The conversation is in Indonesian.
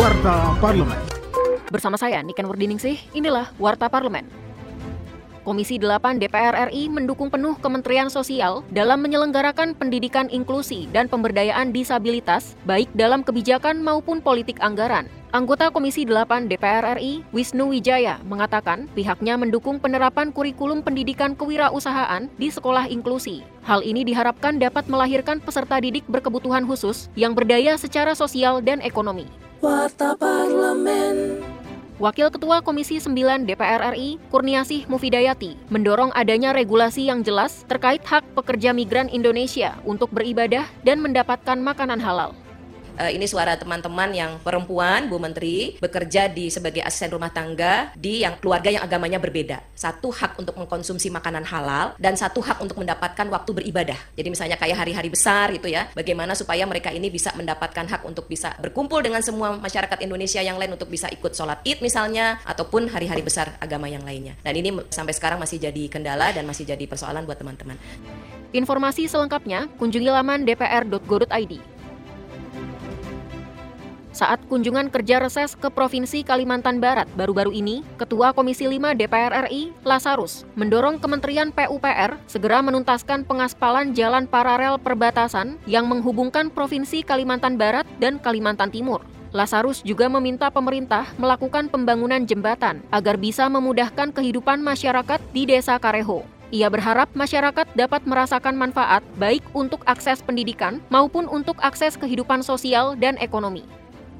Warta Parlemen. Bersama saya Niken Wardiningsih, inilah Warta Parlemen. Komisi 8 DPR RI mendukung penuh Kementerian Sosial dalam menyelenggarakan pendidikan inklusi dan pemberdayaan disabilitas, baik dalam kebijakan maupun politik anggaran. Anggota Komisi 8 DPR RI, Wisnu Wijaya, mengatakan pihaknya mendukung penerapan kurikulum pendidikan kewirausahaan di sekolah inklusi. Hal ini diharapkan dapat melahirkan peserta didik berkebutuhan khusus yang berdaya secara sosial dan ekonomi. Warta Parlemen. Wakil Ketua Komisi 9 DPR RI, Kurniasih Mufidayati, mendorong adanya regulasi yang jelas terkait hak pekerja migran Indonesia untuk beribadah dan mendapatkan makanan halal. Uh, ini suara teman-teman yang perempuan, Bu Menteri, bekerja di sebagai asisten rumah tangga di yang keluarga yang agamanya berbeda. Satu hak untuk mengkonsumsi makanan halal dan satu hak untuk mendapatkan waktu beribadah. Jadi misalnya kayak hari-hari besar itu ya, bagaimana supaya mereka ini bisa mendapatkan hak untuk bisa berkumpul dengan semua masyarakat Indonesia yang lain untuk bisa ikut sholat id misalnya, ataupun hari-hari besar agama yang lainnya. Dan ini sampai sekarang masih jadi kendala dan masih jadi persoalan buat teman-teman. Informasi selengkapnya kunjungi laman dpr.go.id. Saat kunjungan kerja reses ke Provinsi Kalimantan Barat baru-baru ini, Ketua Komisi 5 DPR RI, Lasarus, mendorong Kementerian PUPR segera menuntaskan pengaspalan jalan paralel perbatasan yang menghubungkan Provinsi Kalimantan Barat dan Kalimantan Timur. Lasarus juga meminta pemerintah melakukan pembangunan jembatan agar bisa memudahkan kehidupan masyarakat di Desa Kareho. Ia berharap masyarakat dapat merasakan manfaat baik untuk akses pendidikan maupun untuk akses kehidupan sosial dan ekonomi